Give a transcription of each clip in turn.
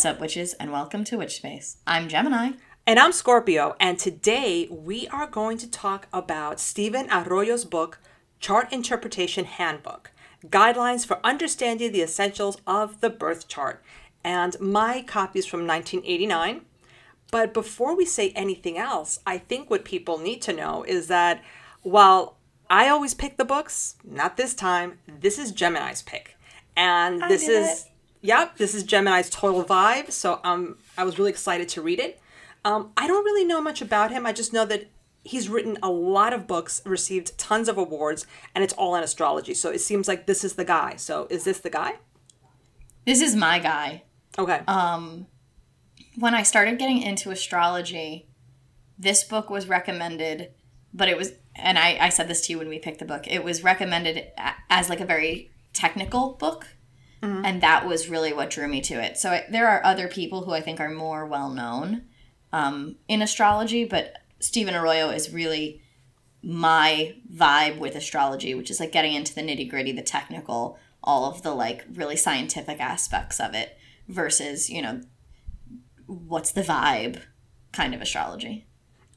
What's up, witches, and welcome to Witch Space. I'm Gemini. And I'm Scorpio, and today we are going to talk about Stephen Arroyo's book, Chart Interpretation Handbook Guidelines for Understanding the Essentials of the Birth Chart. And my copy is from 1989. But before we say anything else, I think what people need to know is that while I always pick the books, not this time, this is Gemini's pick. And this is. It Yep, this is Gemini's total vibe. So um, I was really excited to read it. Um, I don't really know much about him. I just know that he's written a lot of books, received tons of awards, and it's all in astrology. So it seems like this is the guy. So is this the guy? This is my guy. Okay. Um, when I started getting into astrology, this book was recommended, but it was, and I, I said this to you when we picked the book, it was recommended as like a very technical book Mm-hmm. And that was really what drew me to it. So I, there are other people who I think are more well known um, in astrology, but Stephen Arroyo is really my vibe with astrology, which is like getting into the nitty gritty, the technical, all of the like really scientific aspects of it versus, you know, what's the vibe kind of astrology.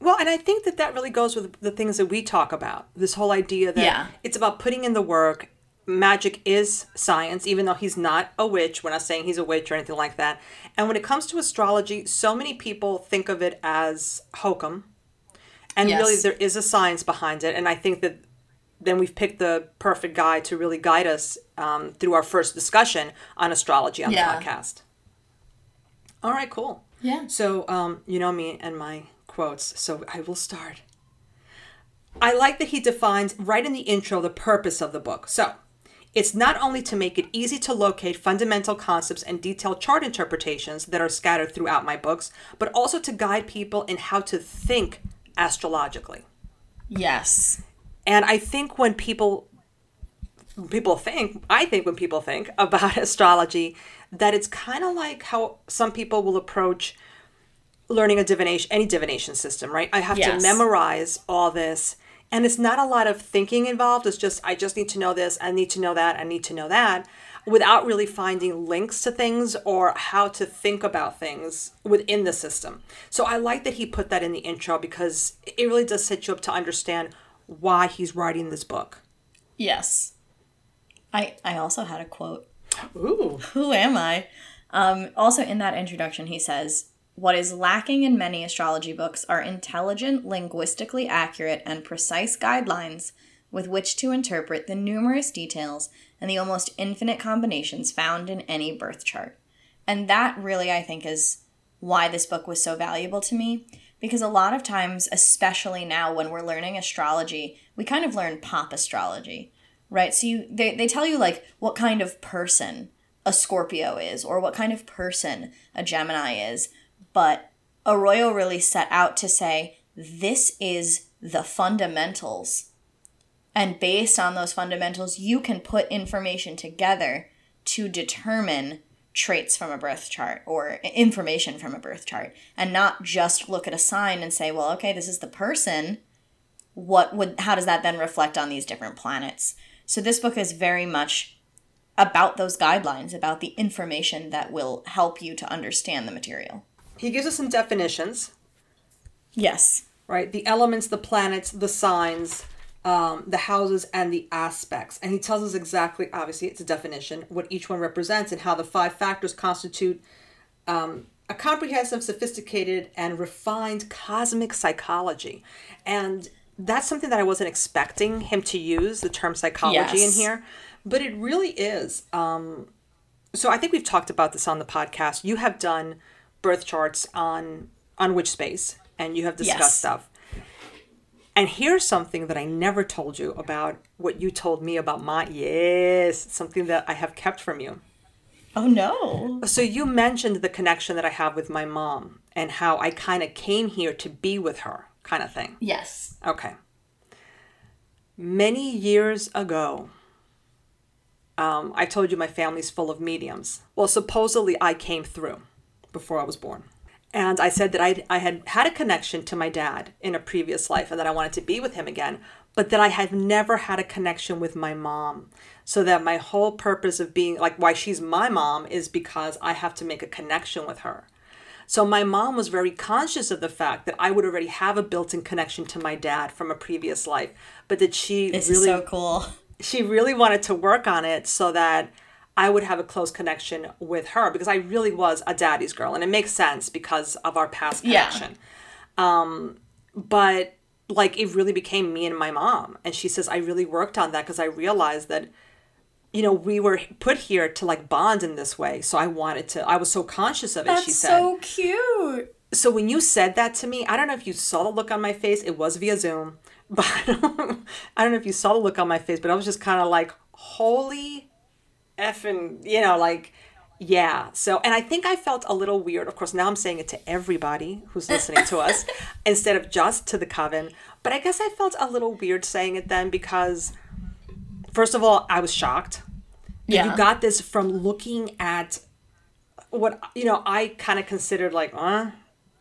Well, and I think that that really goes with the things that we talk about. This whole idea that yeah. it's about putting in the work magic is science, even though he's not a witch. We're not saying he's a witch or anything like that. And when it comes to astrology, so many people think of it as hokum. And yes. really, there is a science behind it. And I think that then we've picked the perfect guy to really guide us um, through our first discussion on astrology on yeah. the podcast. All right, cool. Yeah. So, um, you know me and my quotes. So I will start. I like that he defines right in the intro the purpose of the book. So, it's not only to make it easy to locate fundamental concepts and detailed chart interpretations that are scattered throughout my books, but also to guide people in how to think astrologically. Yes. And I think when people people think, I think when people think about astrology, that it's kind of like how some people will approach learning a divination any divination system, right? I have yes. to memorize all this and it's not a lot of thinking involved. It's just, I just need to know this, I need to know that, I need to know that, without really finding links to things or how to think about things within the system. So I like that he put that in the intro because it really does set you up to understand why he's writing this book. Yes. I I also had a quote. Ooh. Who am I? Um, also in that introduction he says what is lacking in many astrology books are intelligent, linguistically accurate, and precise guidelines with which to interpret the numerous details and the almost infinite combinations found in any birth chart. And that really, I think, is why this book was so valuable to me. Because a lot of times, especially now when we're learning astrology, we kind of learn pop astrology, right? So you, they, they tell you like what kind of person a Scorpio is, or what kind of person a Gemini is, but Arroyo really set out to say this is the fundamentals. And based on those fundamentals, you can put information together to determine traits from a birth chart or information from a birth chart and not just look at a sign and say, well, okay, this is the person. What would how does that then reflect on these different planets? So this book is very much about those guidelines, about the information that will help you to understand the material he gives us some definitions. Yes. Right? The elements, the planets, the signs, um, the houses, and the aspects. And he tells us exactly, obviously, it's a definition, what each one represents and how the five factors constitute um, a comprehensive, sophisticated, and refined cosmic psychology. And that's something that I wasn't expecting him to use the term psychology yes. in here, but it really is. Um, so I think we've talked about this on the podcast. You have done birth charts on on Witch Space and you have discussed yes. stuff. And here's something that I never told you about what you told me about my yes, something that I have kept from you. Oh no. So you mentioned the connection that I have with my mom and how I kind of came here to be with her, kind of thing. Yes. Okay. Many years ago, um, I told you my family's full of mediums. Well, supposedly I came through before I was born. And I said that I, I had had a connection to my dad in a previous life and that I wanted to be with him again. but that I had never had a connection with my mom. So that my whole purpose of being like why she's my mom is because I have to make a connection with her. So my mom was very conscious of the fact that I would already have a built-in connection to my dad from a previous life, but that she This really so cool. she really wanted to work on it so that I would have a close connection with her because I really was a daddy's girl and it makes sense because of our past Yeah. connection. Um but like it really became me and my mom and she says I really worked on that because I realized that you know we were put here to like bond in this way so I wanted to I was so conscious of it That's she said so cute. so when you said that to me, I don't know if you saw the look on my face. It was via Zoom, but I don't know if you saw the look on my face. But I was just kind of like, "Holy effing," you know, like, yeah. So, and I think I felt a little weird. Of course, now I'm saying it to everybody who's listening to us instead of just to the coven. But I guess I felt a little weird saying it then because, first of all, I was shocked. Yeah. You got this from looking at what you know. I kind of considered like, uh,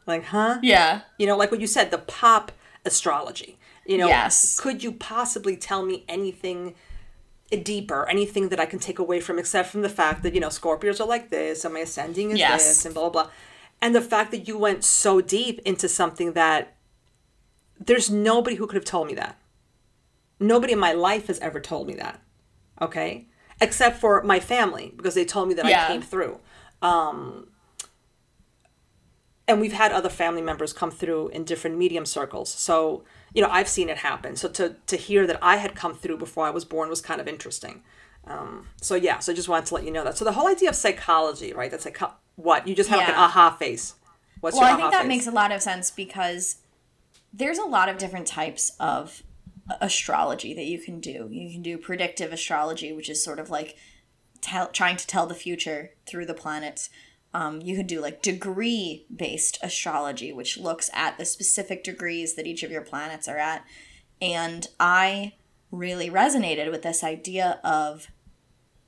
like, huh? yeah. You know, like what you said, the pop astrology. You know, Yes. could you possibly tell me anything deeper, anything that I can take away from, except from the fact that you know Scorpios are like this, and my ascending is Yes. this, and blah blah blah, and the fact that you went so deep into something that there's nobody who could have told me that. Nobody in my life has ever told me that. Okay, except for my family because they told me that Yeah. I came through. Um, and we've had other family members come through in different medium circles. So, you know, I've seen it happen. So to, to hear that I had come through before I was born was kind of interesting. Um, so yeah, so I just wanted to let you know that. So the whole idea of psychology, right? That's like what you just have like an aha face. What's your? Well, I think that face? makes a lot of sense because there's a lot of different types of astrology that you can do. You can do predictive astrology, which is sort of like tell, trying to tell the future through the planets. Um, you can do like degree based astrology, which looks at the specific degrees that each of your planets are at. And I really resonated with this idea of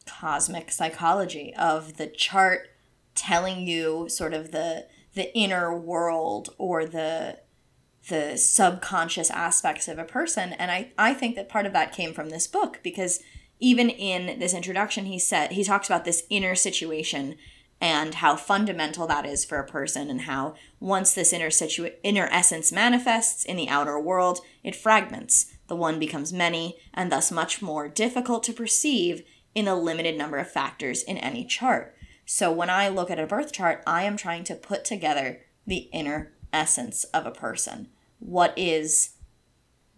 cosmic psychology, of the chart telling you sort of the the inner world or the the subconscious aspects of a person and I, I think that part of that came from this book because even in this introduction he said he talks about this inner situation and how fundamental that is for a person and how once this inner situ- inner essence manifests in the outer world it fragments the one becomes many and thus much more difficult to perceive in a limited number of factors in any chart so when I look at a birth chart, I am trying to put together the inner essence of a person. What is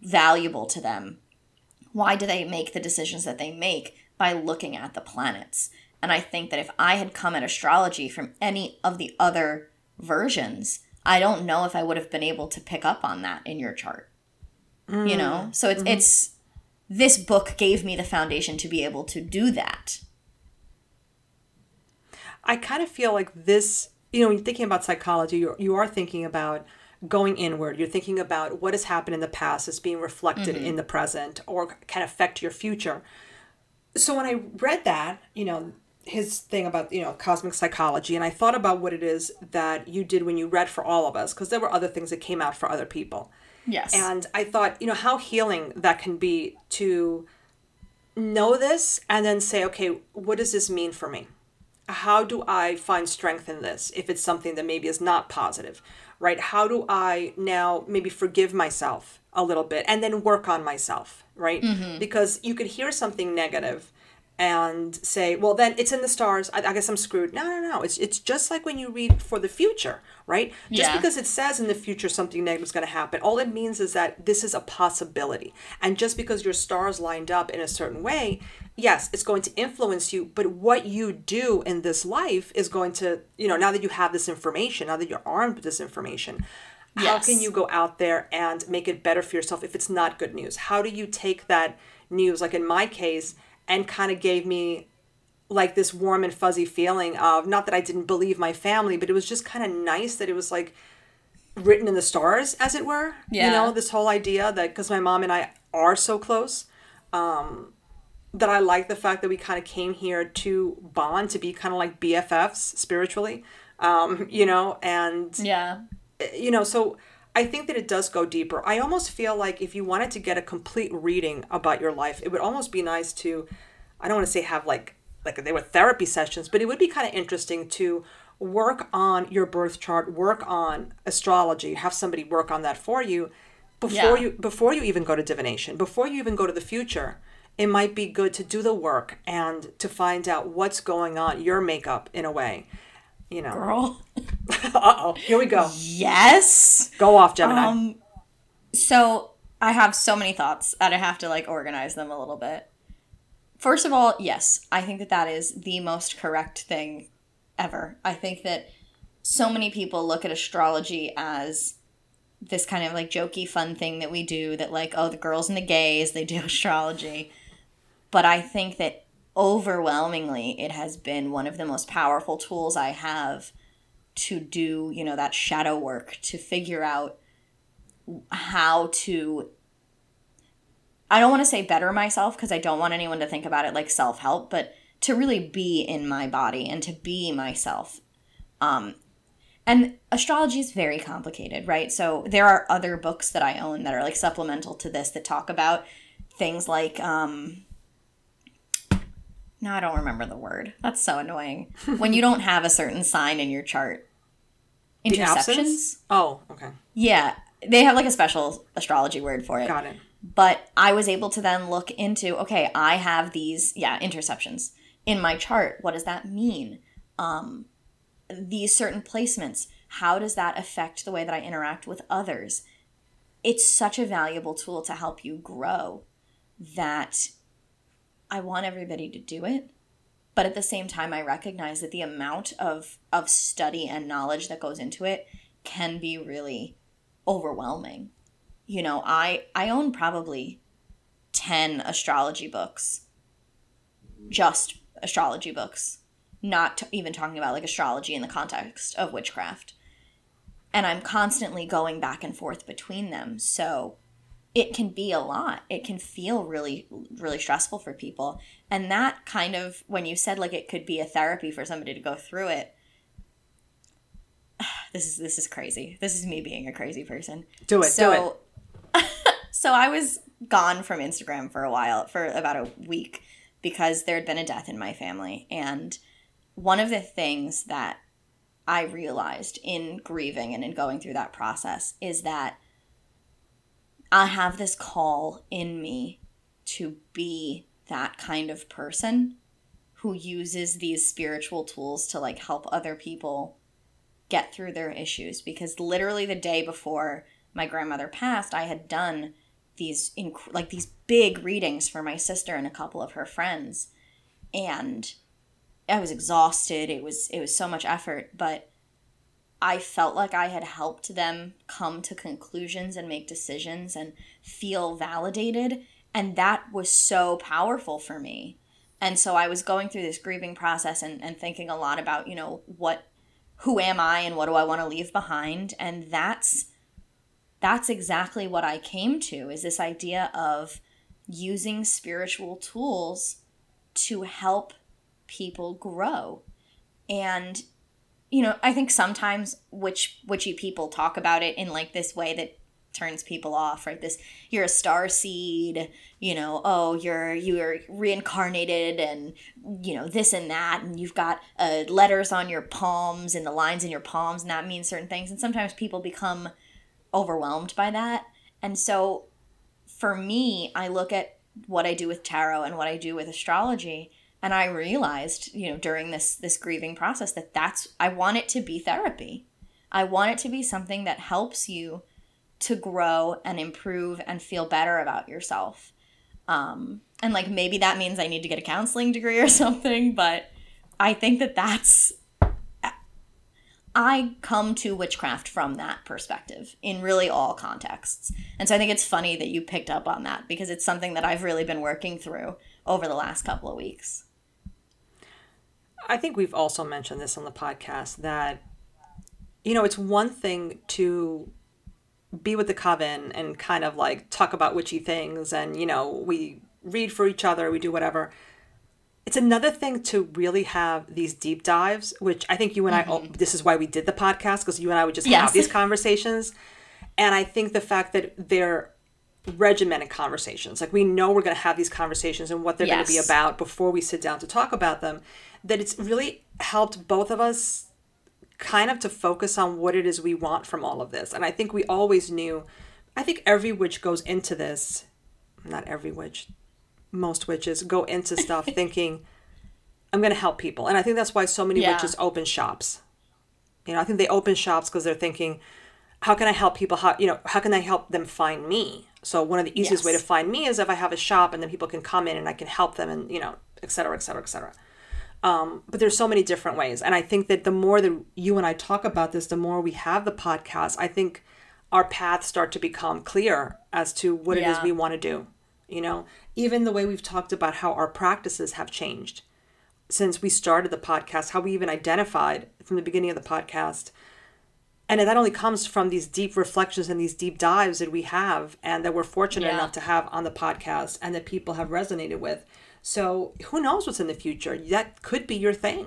valuable to them? Why do they make the decisions that they make by looking at the planets? And I think that if I had come at astrology from any of the other versions, I don't know if I would have been able to pick up on that in your chart. You know? Mm, so it's mm-hmm. it's this book gave me the foundation to be able to do that. I kind of feel like this, you know, when you're thinking about psychology, you're, you are thinking about going inward. You're thinking about what has happened in the past is being reflected mm-hmm. in the present or can affect your future. So when I read that, you know, his thing about, you know, cosmic psychology, and I thought about what it is that you did when you read for all of us, because there were other things that came out for other people. Yes. And I thought, you know, how healing that can be to know this and then say, okay, what does this mean for me? How do I find strength in this if it's something that maybe is not positive, right? How do I now maybe forgive myself a little bit and then work on myself, right? Mm-hmm. Because you could hear something negative and say, well, then it's in the stars. I, I guess I'm screwed. No, no, no. It's it's just like when you read for the future, right? Just Yeah. because it says in the future something negative is going to happen, all it means is that this is a possibility. And just because your stars lined up in a certain way, yes, it's going to influence you. But what you do in this life is going to, you know, now that you have this information, now that you're armed with this information. Yes. How can you go out there and make it better for yourself if it's not good news? How do you take that news, like in my case, and kind of gave me like this warm and fuzzy feeling of not that I didn't believe my family, but it was just kind of nice that it was like written in the stars, as it were. Yeah. You know, this whole idea that because my mom and I are so close, um, that I like the fact that we kind of came here to bond, to be kind of like BFFs spiritually, um, you know, and yeah. you know, so I think that it does go deeper. I almost feel like if you wanted to get a complete reading about your life, it would almost be nice to I don't want to say have like like they were therapy sessions, but it would be kind of interesting to work on your birth chart, work on astrology, have somebody work on that for you before Yeah. you before you even go to divination, before you even go to the future. It might be good to do the work and to find out what's going on, your makeup in a way. You know. Girl. Uh-oh. Here we go. Yes. Go off, Gemini. Um, so I have so many thoughts and I have to like organize them a little bit. First of all, yes, I think that that is the most correct thing ever. I think that so many people look at astrology as this kind of like jokey fun thing that we do that like oh the girls and the gays they do astrology. But I think that overwhelmingly it has been one of the most powerful tools I have to do, you know, that shadow work to figure out how to I don't want to say better myself because I don't want anyone to think about it like self-help, but to really be in my body and to be myself. Um and astrology is very complicated, right? So there are other books that I own that are like supplemental to this that talk about things like um no, I don't remember the word. That's so annoying. when you don't have a certain sign in your chart. Interceptions? Oh, okay. Yeah. They have like a special astrology word for it. Got it. But I was able to then look into okay, I have these, yeah, interceptions in my chart. What does that mean? Um, these certain placements, how does that affect the way that I interact with others? It's such a valuable tool to help you grow that I want everybody to do it. But at the same time, I recognize that the amount of, of study and knowledge that goes into it can be really overwhelming you know i i own probably 10 astrology books just astrology books not even talking about like astrology in the context of witchcraft and i'm constantly going back and forth between them so it can be a lot it can feel really really stressful for people and that kind of when you said like it could be a therapy for somebody to go through it this is this is crazy this is me being a crazy person Do it. do it. so, so I was gone from Instagram for a while, for about a week, because there had been a death in my family. And one of the things that I realized in grieving and in going through that process is that I have this call in me to be that kind of person who uses these spiritual tools to like help other people get through their issues. Because literally the day before my grandmother passed i had done these inc- like these big readings for my sister and a couple of her friends. And i was exhausted. It was it was so much effort. But i felt like i had helped them come to conclusions and make decisions and feel validated and that was so powerful for me and so i was going through this grieving process and, and thinking a lot about you know what who am I and what do I want to leave behind? And that's that's exactly what I came to is this idea of using spiritual tools to help people grow. And you know, I think sometimes witch witchy people talk about it in like this way that turns people off, right? This you're a star seed, you know, oh, you're you're reincarnated and you know, this and that and you've got uh, letters on your palms and the lines in your palms and that means certain things and sometimes people become overwhelmed by that. And so for me, I look at what I do with tarot and what I do with astrology and I realized, you know, during this this grieving process that that's I want it to be therapy. I want it to be something that helps you to grow and improve and feel better about yourself. Um, and like maybe that means I need to get a counseling degree or something, but I think that that's I come to witchcraft from that perspective in really all contexts. And so I think it's funny that you picked up on that because it's something that I've really been working through over the last couple of weeks. I think we've also mentioned this on the podcast that, you know, it's one thing to be with the coven and kind of like talk about witchy things and, you know, we read for each other, we do whatever. It's another thing to really have these deep dives, which I think you and I, oh, this is why we did the podcast, because you and I would just have these conversations. And I think the fact that they're regimented conversations, like we know we're going to have these conversations and what they're going to be about before we sit down to talk about them, that it's really helped both of us kind of to focus on what it is we want from all of this. And I think we always knew, I think every witch goes into this, not every witch, most witches go into stuff thinking, I'm going to help people. And I think that's why so many Yeah. witches open shops. You know, I think they open shops because they're thinking, how can I help people? How, you know, how can I help them find me? So one of the easiest way to find me is if I have a shop and then people can come in and I can help them and, you know, et cetera, et cetera, et cetera. Um, but there's so many different ways. And i think that the more that you and i talk about this the more we have the podcast i think our paths start to become clear as to what it is we want to do you know? Even the way we've talked about how our practices have changed since we started the podcast how we even identified from the beginning of the podcast and that only comes from these deep reflections and these deep dives that we have and that we're fortunate Yeah. enough to have on the podcast and that people have resonated with so who knows what's in the future that could be your thing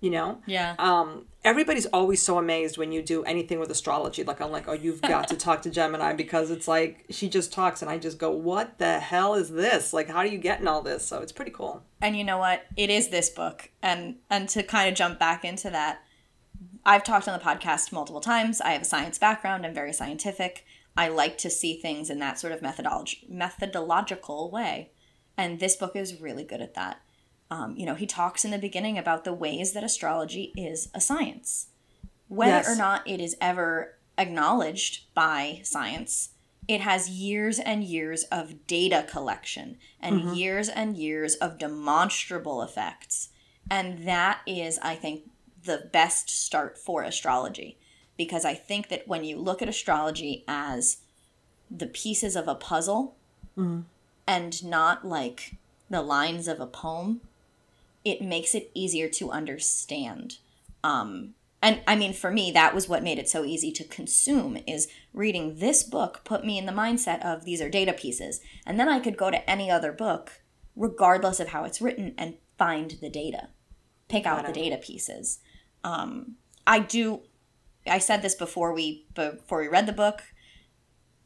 you know Yeah. um everybody's always so amazed when you do anything with astrology like i'm like oh you've got to talk to gemini because it's like she just talks and i just go what the hell is this like how do you get in all this so it's pretty cool And you know what? It is this book. And and to kind of jump back into that, I've talked on the podcast multiple times. I have a science background. I'm very scientific. I like to see things in that sort of methodology methodological way. And this book is really good at that. Um, you know, he talks in the beginning about the ways that astrology is a science. Whether Yes. or not it is ever acknowledged by science, it has years and years of data collection and years and years of demonstrable effects. And that is, I think, the best start for astrology. Because I think that when you look at astrology as the pieces of a puzzle and not like the lines of a poem, it makes it easier to understand. Um, and I mean, for me, that was what made it so easy to consume. Is reading this book put me in the mindset of these are data pieces, and then I could go to any other book, regardless of how it's written, and find the data, pick out the data pieces. Um, I do. I said this before we before we read the book.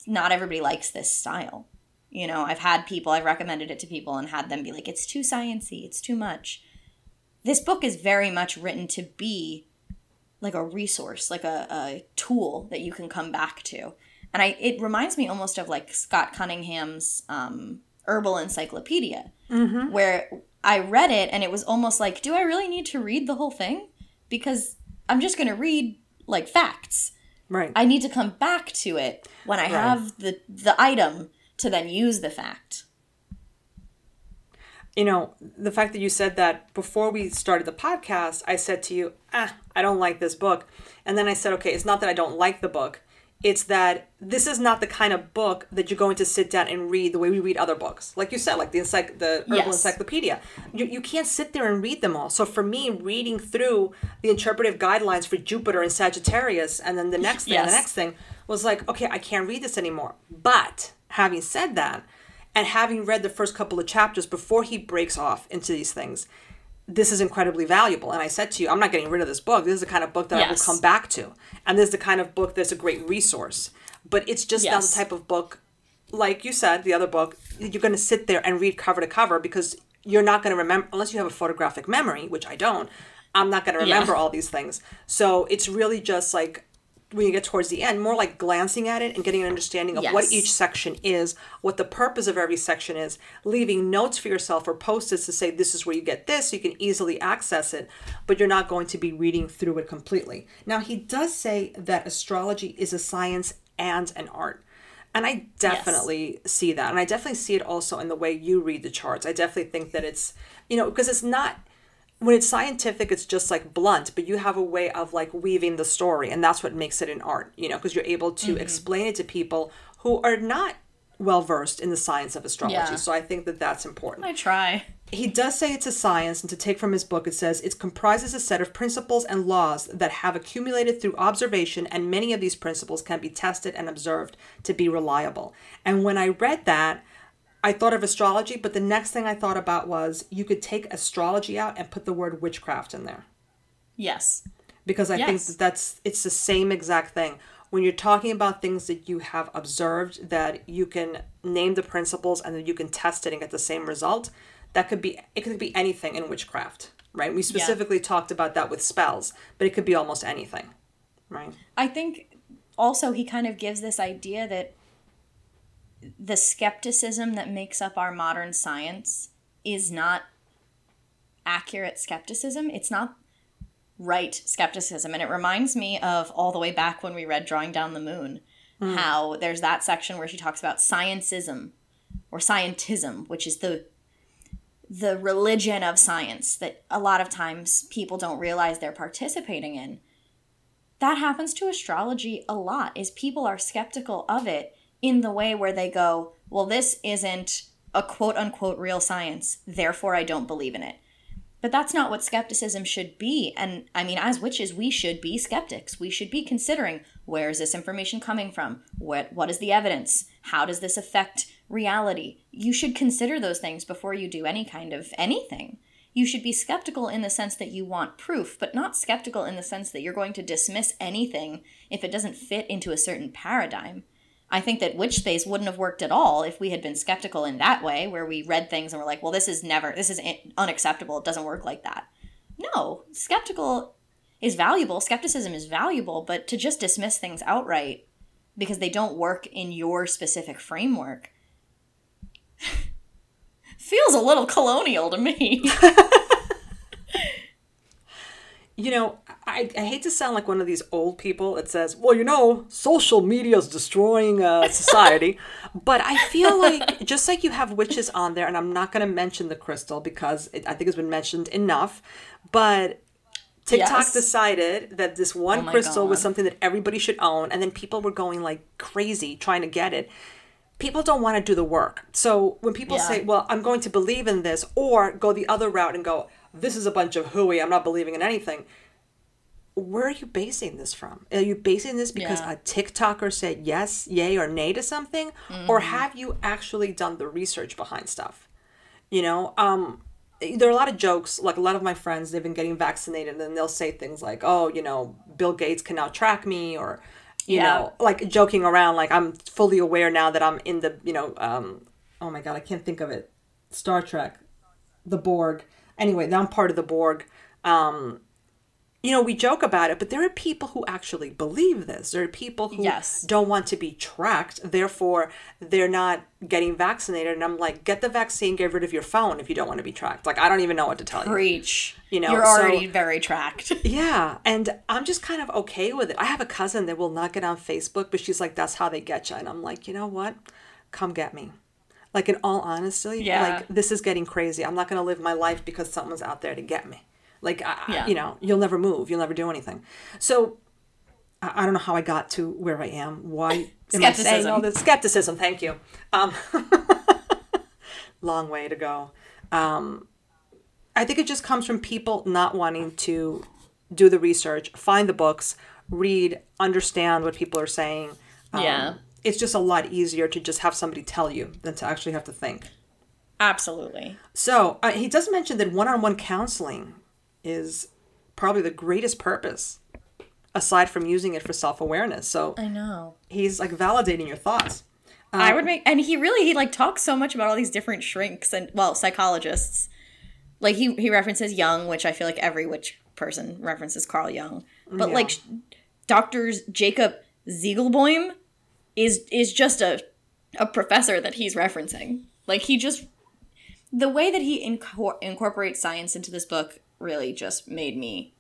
Not everybody likes this style. You know, I've had people, I've recommended it to people and had them be like, it's too sciency, it's too much. This book is very much written to be like a resource, like a, a tool that you can come back to. And I it reminds me almost of like Scott Cunningham's um, Herbal Encyclopedia, where I read it and it was almost like, do I really need to read the whole thing? Because I'm just going to read like facts. right I need to come back to it when I have the the item to then use the fact. you know, the fact that you said that before we started the podcast, I said to you, ah, I don't like this book. And then I said, okay, it's not that I don't like the book. It's that this is not the kind of book that you're going to sit down and read the way we read other books. Like you said, like the encyc- the herbal Yes. encyclopedia. You, you can't sit there and read them all. So for me, reading through the interpretive guidelines for Jupiter and Sagittarius and then the next thing, and the next thing was like, okay, I can't read this anymore. But having said that, and having read the first couple of chapters before he breaks off into these things, this is incredibly valuable. And I said to you, I'm not getting rid of this book. This is the kind of book that I will come back to. And this is the kind of book that's a great resource. But it's just not the type of book, like you said, the other book, you're going to sit there and read cover to cover because you're not going to remember, unless you have a photographic memory, which I don't, I'm not going to Yeah. remember all these things. So it's really just like, when you get towards the end, more like glancing at it and getting an understanding of what each section is, what the purpose of every section is, leaving notes for yourself or post-its to say this is where you get this, so you can easily access it, but you're not going to be reading through it completely. Now he does say that astrology is a science and an art. And I definitely see that. And I definitely see it also in the way you read the charts. I definitely think that it's, you know, because it's not when it's scientific it's just like blunt but you have a way of like weaving the story and that's what makes it an art you know because you're able to Mm-hmm. explain it to people who are not well versed in the science of astrology Yeah. so i think that that's important I try. he does say it's a science, and to take from his book, it says it comprises a set of principles and laws that have accumulated through observation, and many of these principles can be tested and observed to be reliable. And when I read that, I thought of astrology, but the next thing I thought about was you could take astrology out and put the word witchcraft in there Yes. because I think that that's it's the same exact thing. when you're talking about things that you have observed that you can name the principles and then you can test it and get the same result that could be it could be anything in witchcraft right we specifically yeah. talked about that with spells but it could be almost anything right i think also he kind of gives this idea that the skepticism that makes up our modern science is not accurate skepticism it's not right skepticism. And it reminds me of all the way back when we read Drawing Down the Moon, mm. how there's that section where she talks about scientism or scientism, which is the the religion of science that a lot of times people don't realize they're participating in. That happens to astrology a lot is people are skeptical of it in the way where they go, well this isn't a quote unquote real science, therefore I don't believe in it. But that's not what skepticism should be. And I mean, as witches, we should be skeptics. We should be considering where is this information coming from? What what is the evidence? How does this affect reality? You should consider those things before you do any kind of anything. You should be skeptical in the sense that you want proof, but not skeptical in the sense that you're going to dismiss anything if it doesn't fit into a certain paradigm. I think that witch space wouldn't have worked at all if we had been skeptical in that way, where we read things and we're like, well, this is never, this is unacceptable. It doesn't work like that. No, skeptical is valuable. Skepticism is valuable, but to just dismiss things outright because they don't work in your specific framework feels a little colonial to me. you know, I, I hate to sound like one of these old people that says, well, you know, social media is destroying uh, society. but I feel like, just like you have witches on there, and I'm not going to mention the crystal because it, I think it's been mentioned enough, but TikTok yes. decided that this one oh crystal God. was something that everybody should own, and then people were going like crazy trying to get it. People don't want to do the work. So when people yeah. say, well, I'm going to believe in this, or go the other route and go, this is a bunch of hooey, I'm not believing in anything. Where are you basing this from? Are you basing this because yeah. a TikToker said yes, yay, or nay to something? Mm-hmm. Or have you actually done the research behind stuff? You know, um, there are a lot of jokes. Like a lot of my friends, they've been getting vaccinated, and they'll say things like, "Oh, you know, Bill Gates can now track me," or you yeah. know, like joking around, like I'm fully aware now that I'm in the, you know, um, oh my god, I can't think of it. Star Trek, the Borg anyway, now I'm part of the Borg. Um, you know, we joke about it, but there are people who actually believe this. There are people who yes. don't want to be tracked, therefore they're not getting vaccinated. And I'm like, get the vaccine, get rid of your phone if you don't want to be tracked. Like, I don't even know what to tell you. Preach. You know, you're already so, very tracked. yeah, and I'm just kind of okay with it. I have a cousin that will not get on Facebook, but she's like, that's how they get you. And I'm like, you know what? Come get me. Like in all honesty, yeah. like this is getting crazy. I'm not going to live my life because someone's out there to get me. Like, I, yeah. you know, you'll never move. You'll never do anything. So I, I don't know how I got to where I am. Why am I saying all this? Skepticism. Thank you. Um, long way to go. Um, I think it just comes from people not wanting to do the research, find the books, read, understand what people are saying. Um, yeah it's just a lot easier to just have somebody tell you than to actually have to think. Absolutely. So uh, he does mention that one-on-one counseling is probably the greatest purpose, aside from using it for self-awareness. So I know he's like validating your thoughts. Um, I would make, and he really he like talks so much about all these different shrinks and well psychologists. Like he he references Jung, which I feel like every witch person references Carl Jung, but yeah. like doctors Jacob Ziegelboim is is just a a professor that he's referencing. Like he just the way that he inco- incorporates science into this book really just made me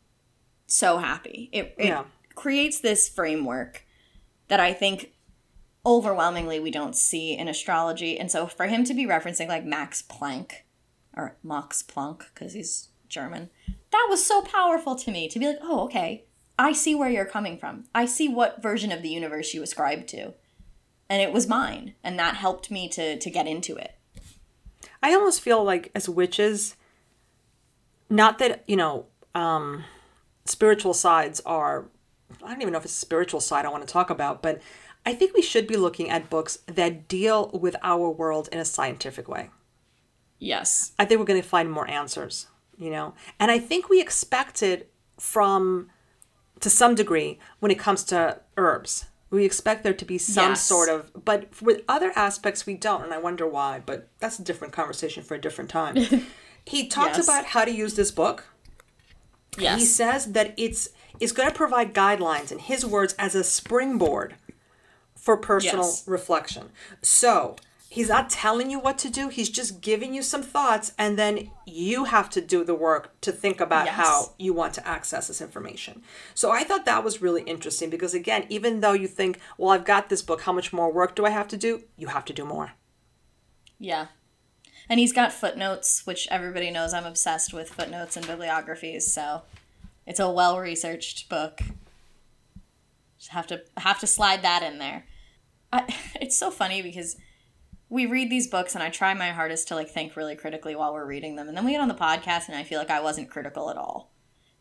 so happy. It, it yeah. creates this framework that I think overwhelmingly we don't see in astrology. And so for him to be referencing like Max Planck or Max Planck because he's German, that was so powerful to me to be like, oh, okay, I see where you're coming from. I see what version of the universe you ascribe to and it was mine and that helped me to to get into it. I almost feel like as witches not that you know um spiritual sides are i don't even know if it's a spiritual side i want to talk about but i think we should be looking at books that deal with our world in a scientific way. Yes. I think we're going to find more answers you know? And i think we expect it from to some degree when it comes to herbs We expect there to be some Yes. sort of, but with other aspects we don't, and I wonder why. But that's a different conversation for a different time. he talks Yes. about how to use this book. yes He says that it's it's going to provide guidelines, in his words, as a springboard for personal Yes. reflection. So he's not telling you what to do; he's just giving you some thoughts, and then you have to do the work to think about Yes. how you want to access this information. So I thought that was really interesting because, again, even though you think, "Well, I've got this book, how much more work do I have to do?" You have to do more. Yeah. And he's got footnotes, which everybody knows I'm obsessed with footnotes and bibliographies, so it's a well researched book. Just have to have to slide that in there. I, it's so funny because we read these books and I try my hardest to like think really critically while we're reading them, and then we get on the podcast and I feel like I wasn't critical at all.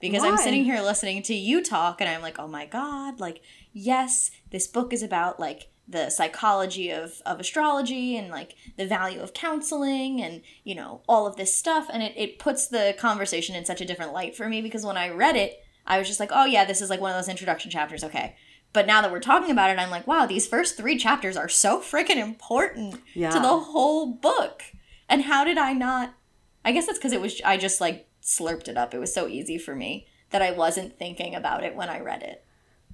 Because I'm sitting here listening to you talk and I'm like, oh my god, like, yes, this book is about like the psychology of, of astrology and like the value of counseling and you know all of this stuff. And it, it puts the conversation in such a different light for me because when i read it i was just like oh yeah this is like one of those introduction chapters. Okay but now that we're talking about it i'm like wow these first three chapters are so freaking important Yeah. to the whole book and how did i not i guess that's because it was i just like slurped it up it was so easy for me that i wasn't thinking about it when i read it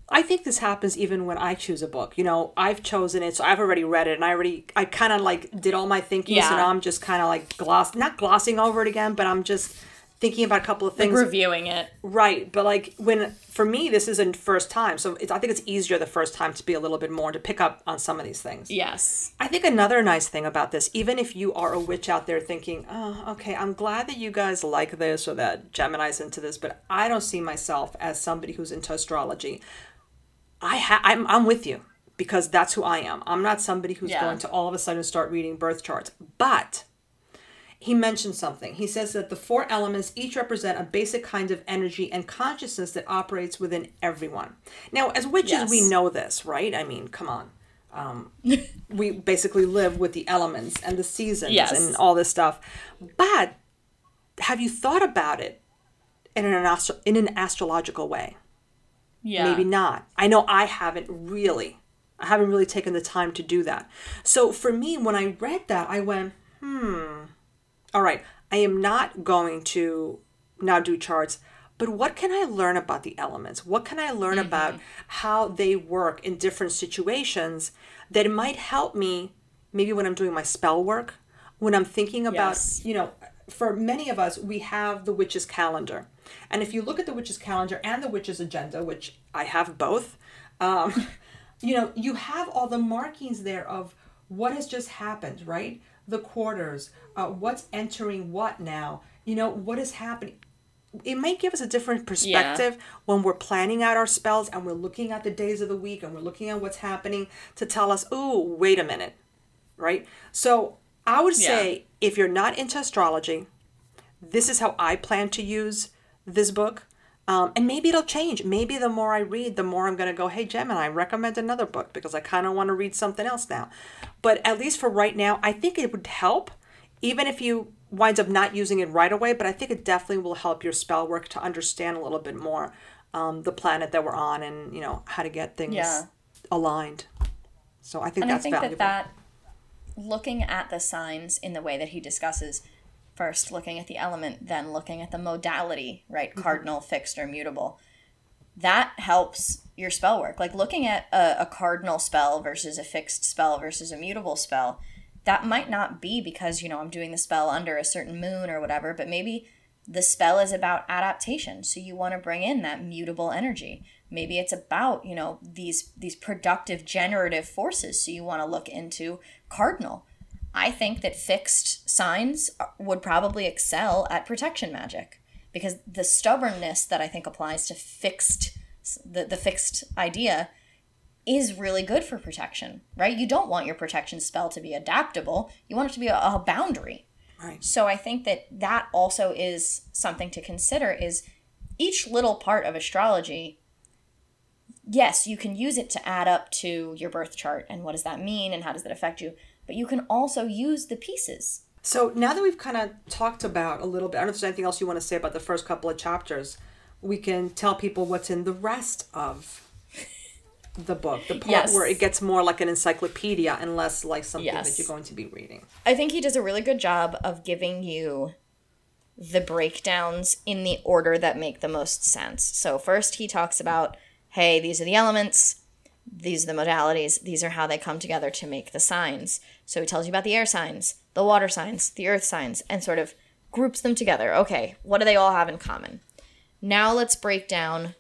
I think this happens even when I choose a book. You know, I've chosen it, so I've already read it, and I already, I kind of like did all my thinking. So Yeah. now I'm just kind of like gloss, not glossing over it again, but I'm just thinking about a couple of like things. reviewing it right, but like when for me, this isn't first time, so it's, I think it's easier the first time to be a little bit more to pick up on some of these things. yes I think another nice thing about this, even if you are a witch out there thinking, oh, okay, I'm glad that you guys like this or that Gemini's into this, but I don't see myself as somebody who's into astrology. I ha- I'm, I'm with you because that's who I am. I'm not somebody who's Yeah. going to all of a sudden start reading birth charts. But he mentioned something. He says that the four elements each represent a basic kind of energy and consciousness that operates within everyone. Now, as witches, Yes. we know this, right? I mean, come on. Um, we basically live with the elements and the seasons Yes. and all this stuff. But have you thought about it in an, astro- in an astrological way? yeah maybe not. I know I haven't really. I haven't really taken the time to do that. So for me, when I read that, I went, hmm, all right, I am not going to now do charts, but what can I learn about the elements? What can I learn about how they work in different situations that might help me maybe when I'm doing my spell work, when I'm thinking about, Yes. you know, for many of us, we have the witch's calendar. And if you look at the witch's calendar and the witch's agenda, which I have both, um, you know, you have all the markings there of what has just happened, right? The quarters, uh, what's entering what now, you know, what is happening. It might give us a different perspective when we're planning out our spells and we're looking at the days of the week and we're looking at what's happening to tell us, oh, wait a minute, right? So I would Yeah. say if you're not into astrology, this is how I plan to use this book. Um, and maybe it'll change. Maybe the more I read, the more I'm going to go, hey, Gemini, recommend another book because I kind of want to read something else now. But at least for right now, I think it would help, even if you wind up not using it right away. But I think it definitely will help your spell work to understand a little bit more um, the planet that we're on and, you know, how to get things Yeah. aligned. So I think that's. and I think valuable. that that looking at the signs in the way that he discusses first looking at the element then looking at the modality right? Mm-hmm. cardinal fixed or mutable. That helps your spell work. Like looking at a, a cardinal spell versus a fixed spell versus a mutable spell that might not be because you know i'm doing the spell under a certain moon or whatever but maybe the spell is about adaptation. So you want to bring in that mutable energy. Maybe it's about you know these these productive generative forces. So you want to look into cardinal i think that fixed signs uh, would probably excel at protection magic because the stubbornness that i think applies to fixed the, the fixed idea is really good for protection right? You don't want your protection spell to be adaptable. You want it to be a, a boundary. Right. so I think that that also is something to consider is each little part of astrology yes, you can use it to add up to your birth chart and what does that mean and how does that affect you, but you can also use the pieces. So now that we've kind of talked about a little bit, I don't know if there's anything else you want to say about the first couple of chapters. We can tell people what's in the rest of the book, the part Yes. where it gets more like an encyclopedia and less like something Yes. that you're going to be reading. I think he does a really good job of giving you the breakdowns in the order that make the most sense. So, first, he talks about hey, these are the elements, these are the modalities, these are how they come together to make the signs. So, he tells you about the air signs, the water signs, the earth signs, and sort of groups them together. Okay, what do they all have in common? Now, let's break down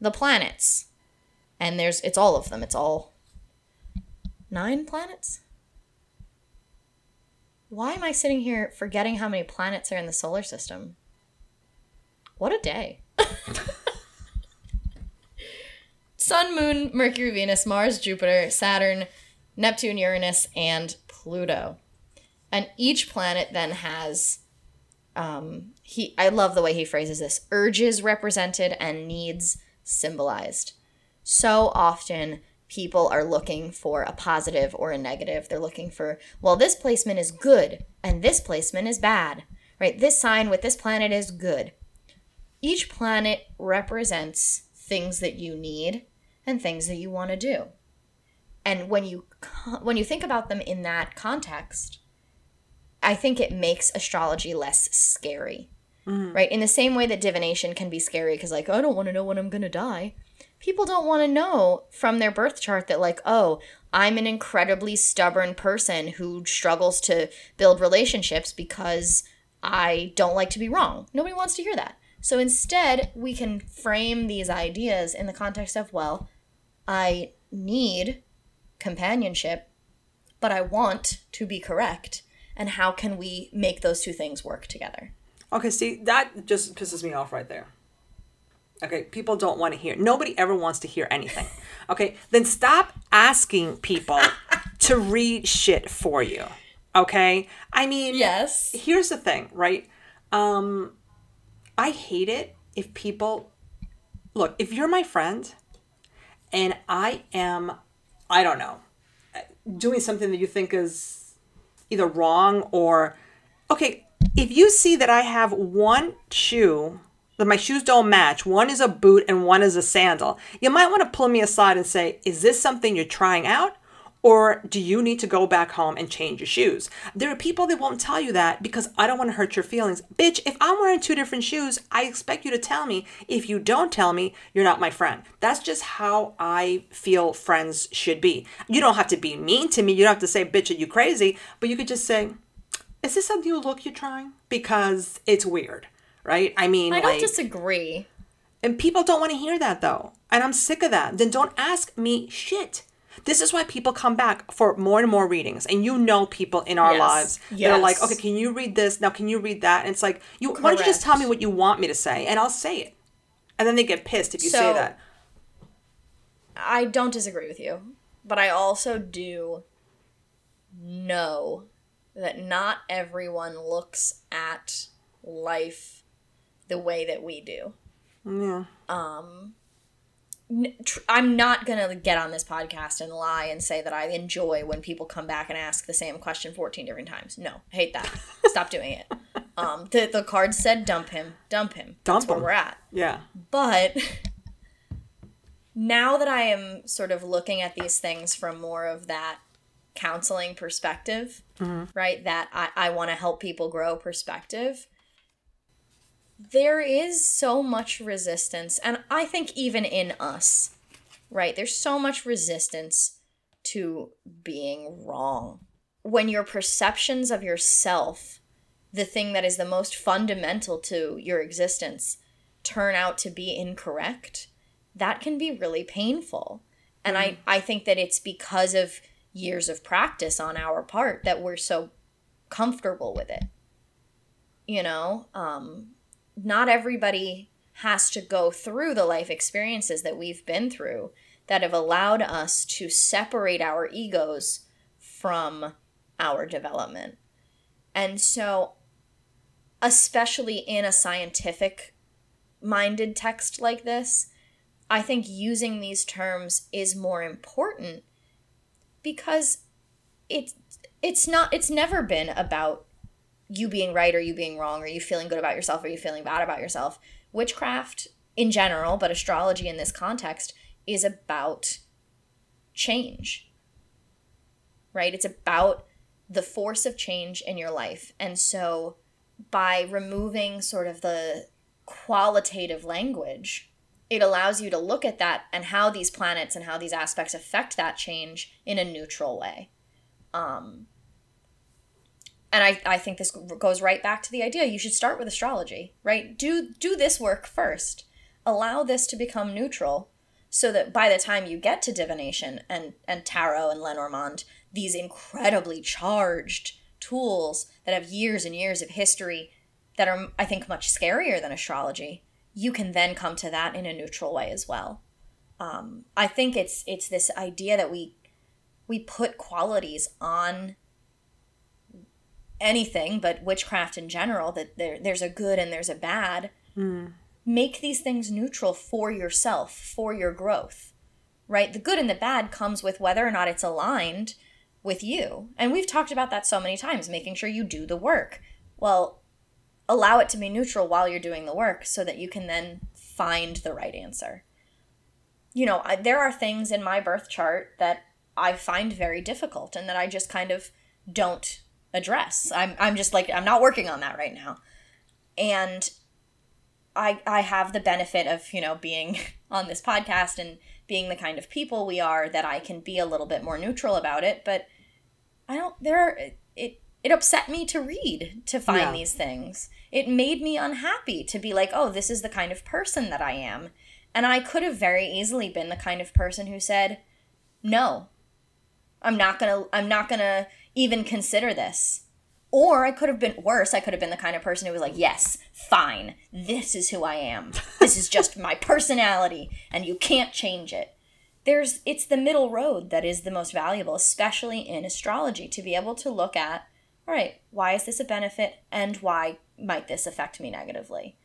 the planets. And there's, it's all of them. It's all nine planets? Why am I sitting here forgetting how many planets are in the solar system? What a day. Sun, Moon, Mercury, Venus, Mars, Jupiter, Saturn, Neptune, Uranus, and Pluto. And each planet then has um he I love the way he phrases this urges represented and needs symbolized. So often people are looking for a positive or a negative. They're looking for, well, this placement is good and this placement is bad, right? This sign with this planet is good. Each planet represents things that you need and things that you want to do. And when you when you think about them in that context, I think it makes astrology less scary. Mm. Right? In the same way that divination can be scary because like, I don't want to know when I'm going to die people don't want to know from their birth chart that like oh i'm an incredibly stubborn person who struggles to build relationships because i don't like to be wrong nobody wants to hear that so instead we can frame these ideas in the context of well i need companionship but i want to be correct and how can we make those two things work together Okay, see, that just pisses me off right there. Okay, people don't want to hear. Nobody ever wants to hear anything. Okay, then stop asking people to read shit for you. Okay? I mean, yes here's the thing, right? Um I hate it if people look, if you're my friend and I am I don't know, doing something that you think is either wrong or okay, if you see that I have one shoe that my shoes don't match, one is a boot and one is a sandal, you might want to pull me aside and say, is this something you're trying out? Or do you need to go back home and change your shoes? There are people that won't tell you that because I don't want to hurt your feelings. Bitch, if I'm wearing two different shoes, I expect you to tell me. If you don't tell me, you're not my friend. That's just how I feel friends should be. You don't have to be mean to me. You don't have to say, bitch, are you crazy? But you could just say, is this a new look you're trying? Because it's weird, right? I mean, i don't like, disagree and people don't want to hear that though. And I'm sick of that. Then don't ask me shit. This is why people come back for more and more readings. And you know people in our Yes. lives that are like, okay, can you read this? Now can you read that? And it's like, you why don't you just tell me what you want me to say and I'll say it. And then they get pissed if you say that. I don't disagree with you, but I also do know that not everyone looks at life the way that we do. Yeah. Tr- I'm not going to get on this podcast and lie and say that I enjoy when people come back and ask the same question 14 different times. No, I hate that. Stop doing it. Um, the, the card said dump him, dump him. That's Dump where we're at. Yeah. But now that I am sort of looking at these things from more of that counseling perspective, right? That I, I want to help people grow perspective. There is so much resistance, and I think even in us, right? There's so much resistance to being wrong. When your perceptions of yourself, the thing that is the most fundamental to your existence, turn out to be incorrect, that can be really painful. And I, I think that it's because of years of practice on our part that we're so comfortable with it. You know, um, not everybody has to go through the life experiences that we've been through that have allowed us to separate our egos from our development. And so, especially in a scientific minded text like this, I think using these terms is more important because it's it's not it's never been about you being right or you being wrong or you feeling good about yourself or you feeling bad about yourself. Witchcraft in general, but astrology in this context is about change. Right? It's about the force of change in your life. And so by removing sort of the qualitative language, it allows you to look at that and how these planets and how these aspects affect that change in a neutral way. Um, and I, I think this goes right back to the idea you should start with astrology, right? Do do this work first. Allow this to become neutral so that by the time you get to divination and, and tarot and Lenormand, these incredibly charged tools that have years and years of history that are, I think, much scarier than astrology, you can then come to that in a neutral way as well. Um, I think it's it's this idea that we we put qualities on anything, but witchcraft in general, that there there's a good and there's a bad. Mm. Make these things neutral for yourself, for your growth. Right? The good and the bad comes with whether or not it's aligned with you. And we've talked about that so many times, making sure you do the work. Well, allow it to be neutral while you're doing the work so that you can then find the right answer. You know, I, there are things in my birth chart that I find very difficult and that I just kind of don't address. I'm I'm just like I'm not working on that right now. And I I have the benefit of, you know, being on this podcast and being the kind of people we are that I can be a little bit more neutral about it, but I don't there are, it it upset me to read to find yeah. these things. It made me unhappy to be like, "Oh, this is the kind of person that I am." And I could have very easily been the kind of person who said, "No. I'm not going to I'm not going to even consider this." Or I could have been worse. I could have been the kind of person who was like, yes, fine, this is who I am. This is just my personality, and you can't change it. There's it's the middle road that is the most valuable, especially in astrology, to be able to look at, all right, why is this a benefit and why might this affect me negatively?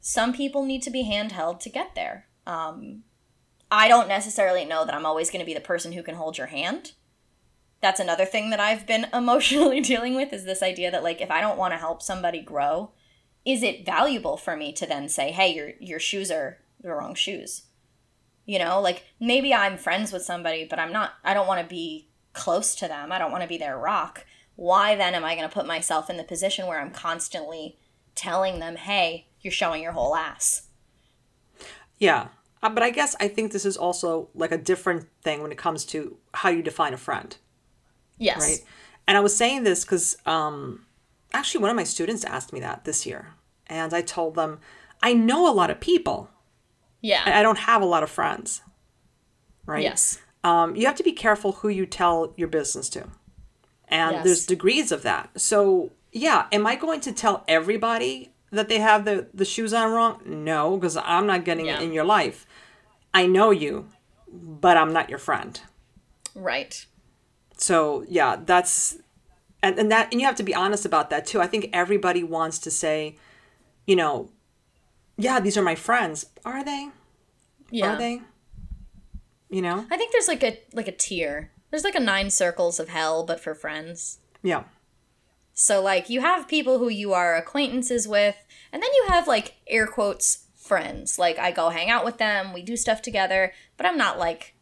Some people need to be handheld to get there. Um, I don't necessarily know that I'm always going to be the person who can hold your hand that's another thing that I've been emotionally dealing with is this idea that like if I don't want to help somebody grow, is it valuable for me to then say, "Hey, your your shoes are the wrong shoes." You know, like maybe I'm friends with somebody, but I'm not I don't want to be close to them. I don't want to be their rock. Why then am I going to put myself in the position where I'm constantly telling them, "Hey, you're showing your whole ass." Yeah. Uh, but I guess I think this is also like a different thing when it comes to how you define a friend Yes. Right. And I was saying this because um, actually one of my students asked me that this year. And I told them, I know a lot of people. Yeah. I don't have a lot of friends. Right? Yes. Um, you have to be careful who you tell your business to. And yes. there's degrees of that. So, yeah, am I going to tell everybody that they have the, the shoes on wrong? No, because I'm not getting yeah. it in your life. I know you, but I'm not your friend. Right. So yeah that's and, and that and you have to be honest about that too. I think everybody wants to say you know yeah these are my friends. Are they? Yeah. are they? You know? I think there's like a like a tier. There's like a nine circles of hell but for friends. Yeah. So like you have people who you are acquaintances with and then you have like air quotes friends like i go hang out with them we do stuff together but i'm not like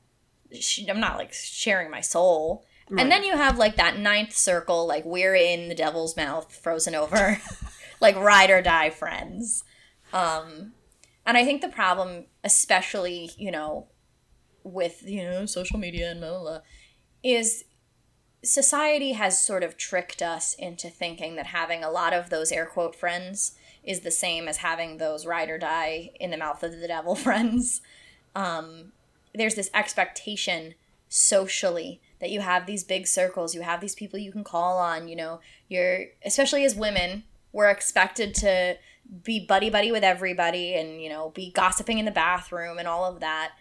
i'm not like sharing my soul Right. And then you have like that ninth circle, like we're in the devil's mouth, frozen over, like ride or die friends. Um, and I think the problem, especially, you know, with, you know, social media and blah, blah, blah, is society has sort of tricked us into thinking that having a lot of those air quote friends is the same as having those ride or die in the mouth of the devil friends. Um, there's this expectation socially that you have these big circles, you have these people you can call on, you know, you're especially as women, we're expected to be buddy buddy with everybody and, you know, be gossiping in the bathroom and all of that.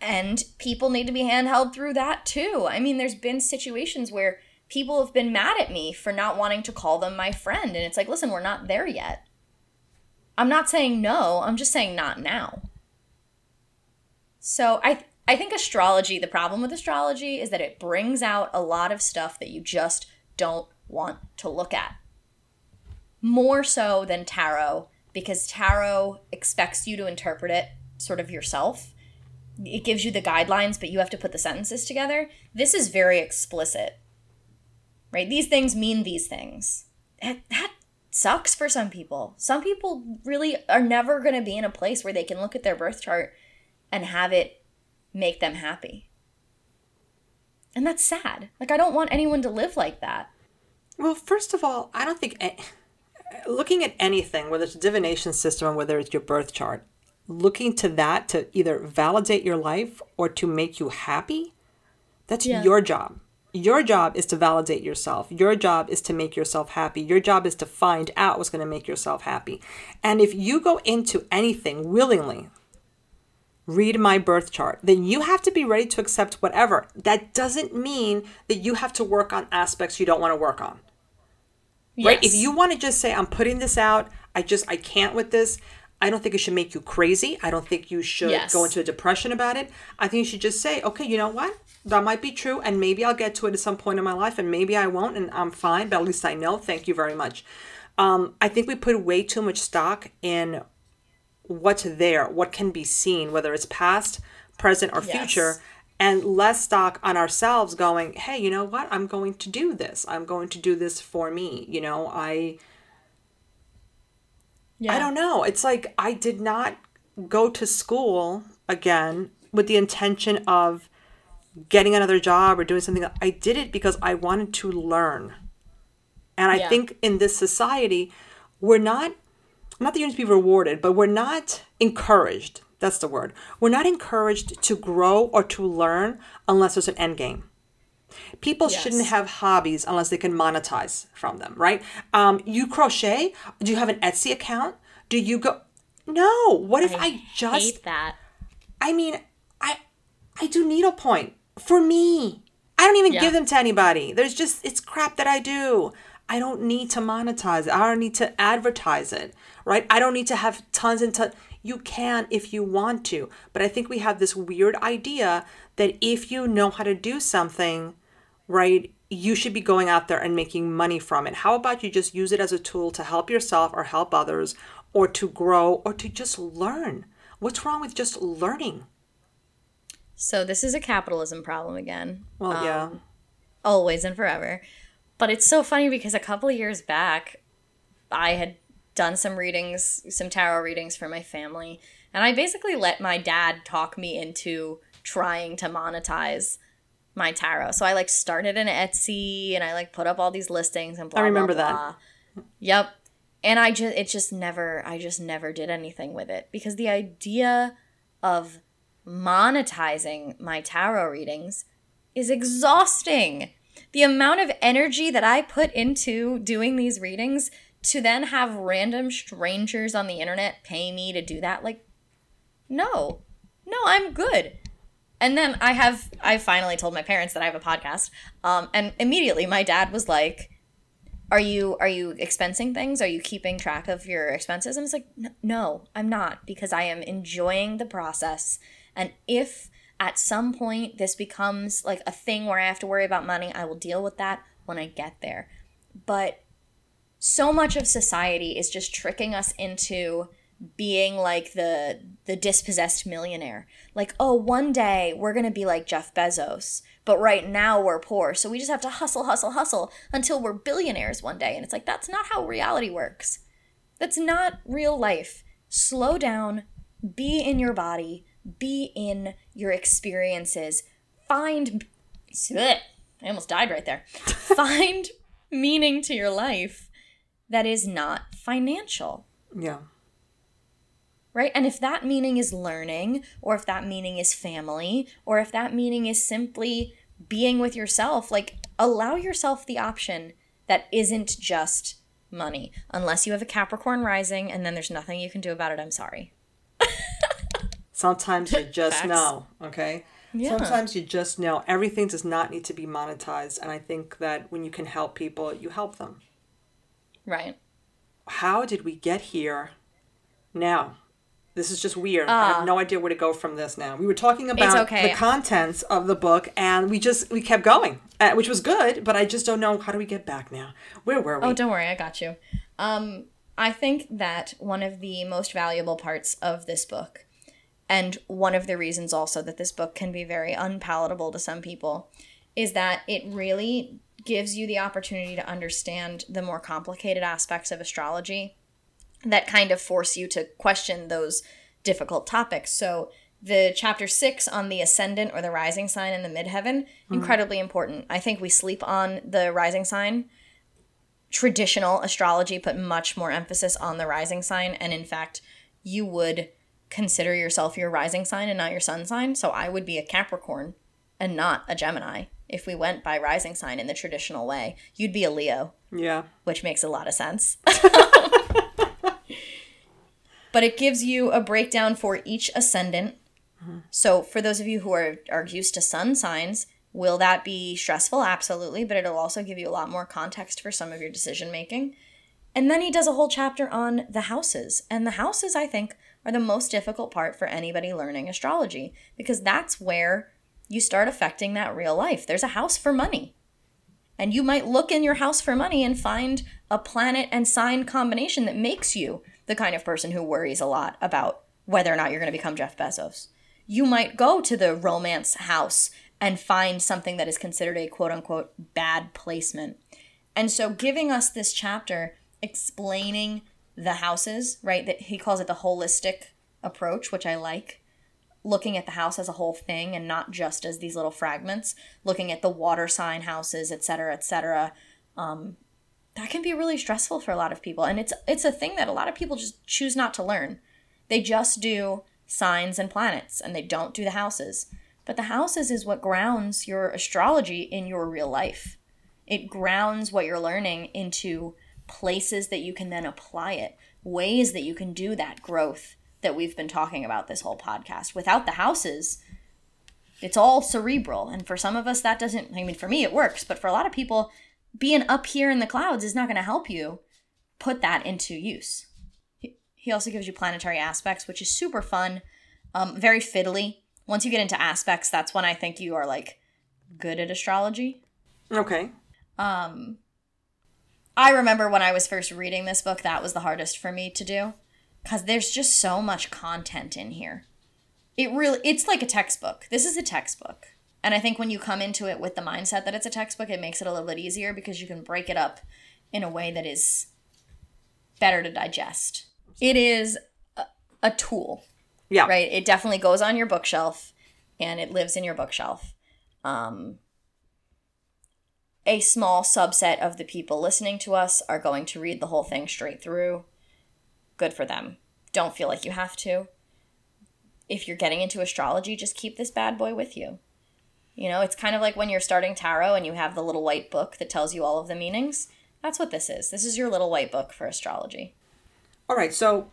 And people need to be handheld through that too. I mean, there's been situations where people have been mad at me for not wanting to call them my friend. And it's like, listen, we're not there yet. I'm not saying no, I'm just saying not now. So I I think astrology, the problem with astrology is that it brings out a lot of stuff that you just don't want to look at. More so than tarot, because tarot expects you to interpret it sort of yourself. it gives you the guidelines, but you have to put the sentences together. This is very explicit. Right? These things mean these things. That, that sucks for some people. Some people really are never going to be in a place where they can look at their birth chart and have it make them happy. And that's sad. Like, I don't want anyone to live like that. Well, first of all, I don't think looking at anything, whether it's a divination system or whether it's your birth chart, looking to that to either validate your life or to make you happy, that's yeah. your job. Your job is to validate yourself. Your job is to make yourself happy. Your job is to find out what's going to make yourself happy. And if you go into anything willingly, read my birth chart, then you have to be ready to accept whatever. That doesn't mean that you have to work on aspects you don't want to work on. Yes. Right? If you want to just say, I'm putting this out, I just, I can't with this, I don't think it should make you crazy. I don't think you should yes. go into a depression about it. I think you should just say, okay, you know what? That might be true, and maybe I'll get to it at some point in my life, and maybe I won't, and I'm fine, but at least I know. Thank you very much. Um, I think we put way too much stock in what's there, what can be seen, whether it's past, present, or yes. future, and less stock on ourselves going, hey, you know what? I'm going to do this. I'm going to do this for me. You know, I yeah. I don't know. It's like I did not go to school again with the intention of getting another job or doing something. I did it because I wanted to learn. And I yeah. think in this society, we're not, not that you need to be rewarded, but we're not encouraged. That's the word. We're not encouraged to grow or to learn unless there's an end game. People yes. shouldn't have hobbies unless they can monetize from them, right? Um, you crochet? Do you have an Etsy account? Do you go? No. What if I, I just hate that? I mean, I I do needlepoint for me. I don't even yeah. give them to anybody. There's just it's crap that I do. I don't need to monetize it. I don't need to advertise it, right? I don't need to have tons and tons. You can if you want to, but I think we have this weird idea that if you know how to do something, right, you should be going out there and making money from it. How about you just use it as a tool to help yourself or help others or to grow or to just learn? What's wrong with just learning? So, this is a capitalism problem again. Well, um, yeah. Always and forever. But it's so funny because a couple years back, I had done some readings, some tarot readings for my family, and I basically let my dad talk me into trying to monetize my tarot. So I like started an Etsy and I like put up all these listings and blah. I remember blah, blah. that. Yep. And I just it just never I just never did anything with it because the idea of monetizing my tarot readings is exhausting. The amount of energy that I put into doing these readings to then have random strangers on the internet pay me to do that like no. No, I'm good. And then I have I finally told my parents that I have a podcast. Um, and immediately my dad was like, "Are you are you expensing things? Are you keeping track of your expenses?" And it's like, "No, I'm not because I am enjoying the process. And if at some point this becomes like a thing where I have to worry about money, I will deal with that when I get there." But so much of society is just tricking us into being like the the dispossessed millionaire. Like, oh, one day we're going to be like Jeff Bezos, but right now we're poor. So we just have to hustle, hustle, hustle until we're billionaires one day. And it's like that's not how reality works. That's not real life. Slow down, be in your body, be in your experiences. Find I almost died right there. Find meaning to your life that is not financial. Yeah right? And if that meaning is learning, or if that meaning is family, or if that meaning is simply being with yourself, like allow yourself the option that isn't just money, unless you have a Capricorn rising and then there's nothing you can do about it. I'm sorry. Sometimes you just know, okay? Yeah. Sometimes you just know everything does not need to be monetized. And I think that when you can help people, you help them. Right. How did we get here now? This is just weird. Uh, I have ah. no idea where to go from this now. We were talking about okay. the contents of the book, and we just we kept going, uh, which was good. But I just don't know how do we get back now. Where were we? Oh, don't worry, I got you. Um, I think that one of the most valuable parts of this book, And one of the reasons also that this book can be very unpalatable to some people is that it really gives you the opportunity to understand the more complicated aspects of astrology that kind of force you to question those difficult topics. So, the chapter six on the ascendant or the rising sign in the midheaven, mm-hmm. incredibly important. I think we sleep on the rising sign. Traditional astrology put much more emphasis on the rising sign, and in fact, you would consider yourself your rising sign and not your sun sign. So I would be a Capricorn and not a Gemini if we went by rising sign in the traditional way. You'd be a Leo. Yeah. Which makes a lot of sense. but it gives you a breakdown for each ascendant. Mm-hmm. So for those of you who are, are used to sun signs, will that be stressful? Absolutely. But it'll also give you a lot more context for some of your decision making. And then he does a whole chapter on the houses. And the houses, I think, are the most difficult part for anybody learning astrology because that's where you start affecting that real life. There's a house for money. And you might look in your house for money and find a planet and sign combination that makes you the kind of person who worries a lot about whether or not you're going to become Jeff Bezos. You might go to the romance house and find something that is considered a quote unquote bad placement. And so, giving us this chapter explaining the houses, right? That he calls it the holistic approach, which I like. Looking at the house as a whole thing and not just as these little fragments. Looking at the water sign houses, et etc., etc. Um, that can be really stressful for a lot of people, and it's it's a thing that a lot of people just choose not to learn. They just do signs and planets, and they don't do the houses. But the houses is what grounds your astrology in your real life. It grounds what you're learning into places that you can then apply it, ways that you can do that growth that we've been talking about this whole podcast. Without the houses, it's all cerebral. And for some of us, that doesn't, I mean, for me, it works. But for a lot of people, being up here in the clouds is not going to help you put that into use. He also gives you planetary aspects, which is super fun, um, very fiddly. Once you get into aspects, that's when I think you are like good at astrology. Okay. Um, I remember when I was first reading this book, that was the hardest for me to do because there's just so much content in here. It really, it's like a textbook. This is a textbook. And I think when you come into it with the mindset that it's a textbook, it makes it a little bit easier because you can break it up in a way that is better to digest. It is a, a tool. Yeah. Right? It definitely goes on your bookshelf and it lives in your bookshelf. Um, a small subset of the people listening to us are going to read the whole thing straight through. Good for them. Don't feel like you have to. If you're getting into astrology, just keep this bad boy with you. You know, it's kind of like when you're starting tarot and you have the little white book that tells you all of the meanings. That's what this is. This is your little white book for astrology. All right, so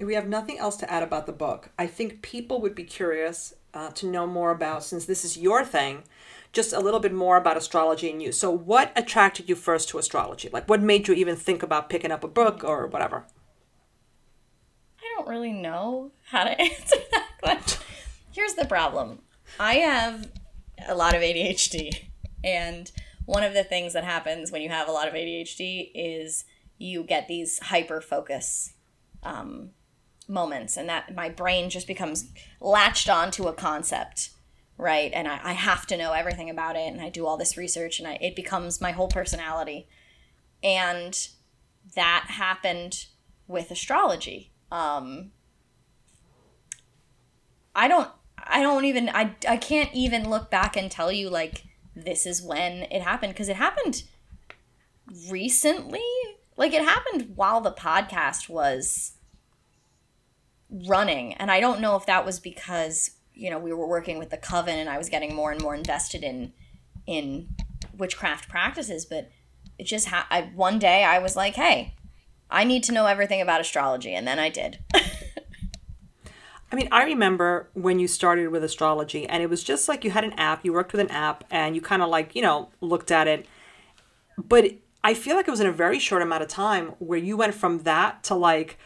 we have nothing else to add about the book. I think people would be curious uh, to know more about, since this is your thing, just a little bit more about astrology and you. So, what attracted you first to astrology? Like, what made you even think about picking up a book or whatever? I don't really know how to answer that question. Here's the problem I have a lot of ADHD, and one of the things that happens when you have a lot of ADHD is you get these hyper focus um, moments, and that my brain just becomes latched onto a concept right? And I, I have to know everything about it, and I do all this research, and I, it becomes my whole personality. And that happened with astrology. Um, I don't, I don't even, I, I can't even look back and tell you like this is when it happened because it happened recently. Like it happened while the podcast was running, and I don't know if that was because you know we were working with the coven and i was getting more and more invested in in witchcraft practices but it just ha- I, one day i was like hey i need to know everything about astrology. And then i did. I mean, I remember when you started with astrology, and it was just like you had an app, you worked with an app, and you kind of like, you know, looked at it. But I feel like it was in a very short amount of time where you went from that to like,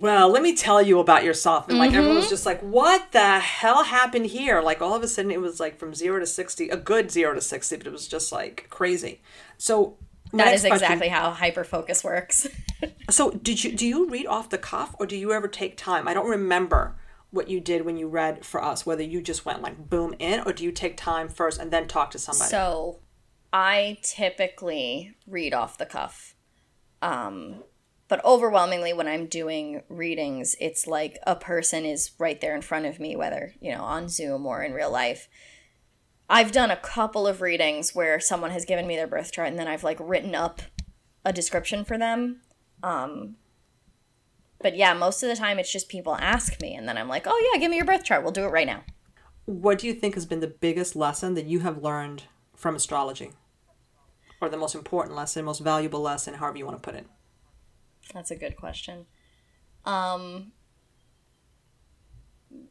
well, let me tell you about yourself. And like mm-hmm. everyone was mm-hmm. just like, what the hell happened here? Like all of a sudden it was like from zero to 60, a good zero to 60, but it was just like crazy. So that is exactly question, how hyper focus works. so did you, do you read off the cuff or do you ever take time? I don't remember what you did when you read for us? Whether you just went like boom in, or do you take time first and then talk to somebody? So, I typically read off the cuff. Um, but overwhelmingly, when I'm doing readings, it's like a person is right there in front of me, whether, you know, on Zoom or in real life. I've done a couple of readings where someone has given me their birth chart and then I've like written up a description for them. Um, but yeah, most of the time it's just people ask me and then I'm like, oh yeah, give me your birth chart. We'll do it right now. What do you think has been the biggest lesson that you have learned from astrology? Or the most important lesson, most valuable lesson, however you want to put it? That's a good question. Um,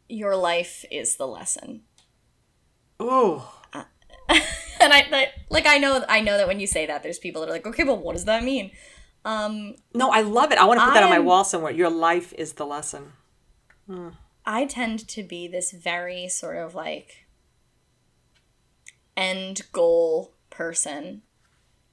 your life is the lesson. Oh. and I, I like I know I know that when you say that there's people that are like, "Okay, but what does that mean?" Um No, I love it. I want to put that on my wall somewhere. Your life is the lesson. I tend to be this very sort of like end goal person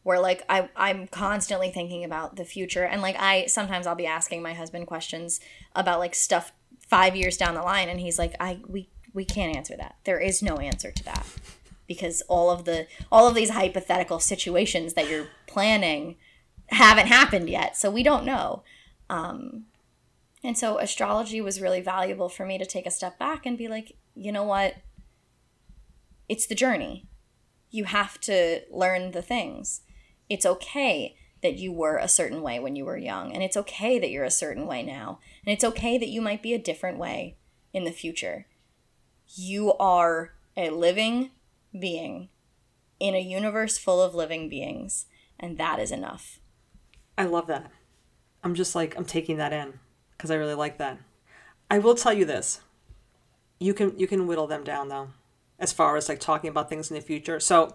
where like I I'm constantly thinking about the future and like I sometimes I'll be asking my husband questions about like stuff 5 years down the line and he's like I we we can't answer that. There is no answer to that because all of the all of these hypothetical situations that you're planning haven't happened yet. So we don't know. Um and so astrology was really valuable for me to take a step back and be like, you know what? It's the journey. You have to learn the things. It's okay that you were a certain way when you were young, and it's okay that you're a certain way now, and it's okay that you might be a different way in the future. You are a living being in a universe full of living beings, and that is enough. I love that. I'm just like I'm taking that in because I really like that. I will tell you this. You can you can whittle them down though, as far as like talking about things in the future. So